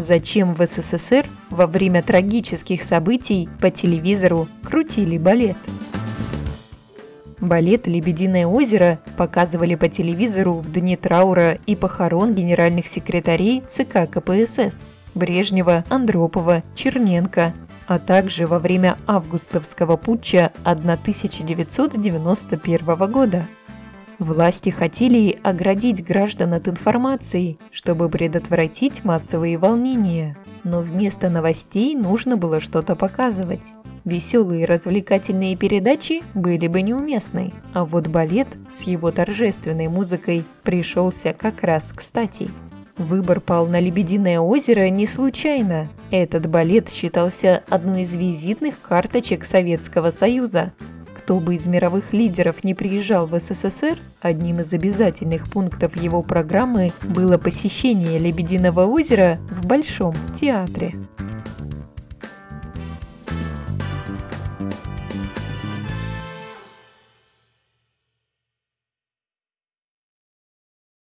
Зачем в СССР во время трагических событий по телевизору крутили балет? Балет «Лебединое озеро» показывали по телевизору в дни траура и похорон генеральных секретарей ЦК КПСС Брежнева, Андропова, Черненко, а также во время августовского путча 1991 года. Власти хотели оградить граждан от информации, чтобы предотвратить массовые волнения. Но вместо новостей нужно было что-то показывать. Веселые развлекательные передачи были бы неуместны, а вот балет с его торжественной музыкой пришелся как раз кстати. Выбор пал на «Лебединое озеро» не случайно. Этот балет считался одной из визитных карточек Советского Союза. Кто бы из мировых лидеров не приезжал в СССР, одним из обязательных пунктов его программы было посещение Лебединого озера в Большом театре.